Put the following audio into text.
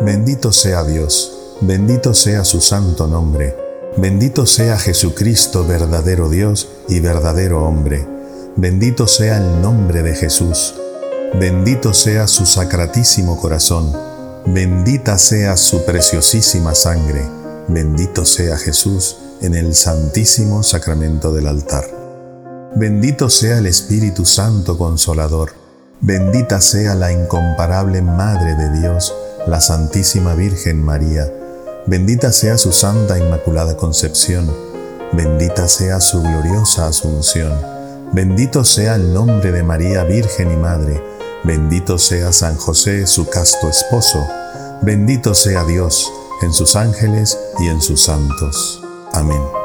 Bendito sea Dios, bendito sea su santo nombre, bendito sea Jesucristo, verdadero Dios y verdadero hombre. Bendito sea el nombre de Jesús, bendito sea su sacratísimo corazón, bendita sea su preciosísima sangre, bendito sea Jesús en el santísimo sacramento del altar. Bendito sea el Espíritu Santo Consolador, bendita sea la incomparable Madre de Dios, la Santísima Virgen María, bendita sea su Santa Inmaculada Concepción, bendita sea su gloriosa Asunción, bendito sea el nombre de María Virgen y Madre, bendito sea San José su casto esposo, bendito sea Dios en sus ángeles y en sus santos. Amén.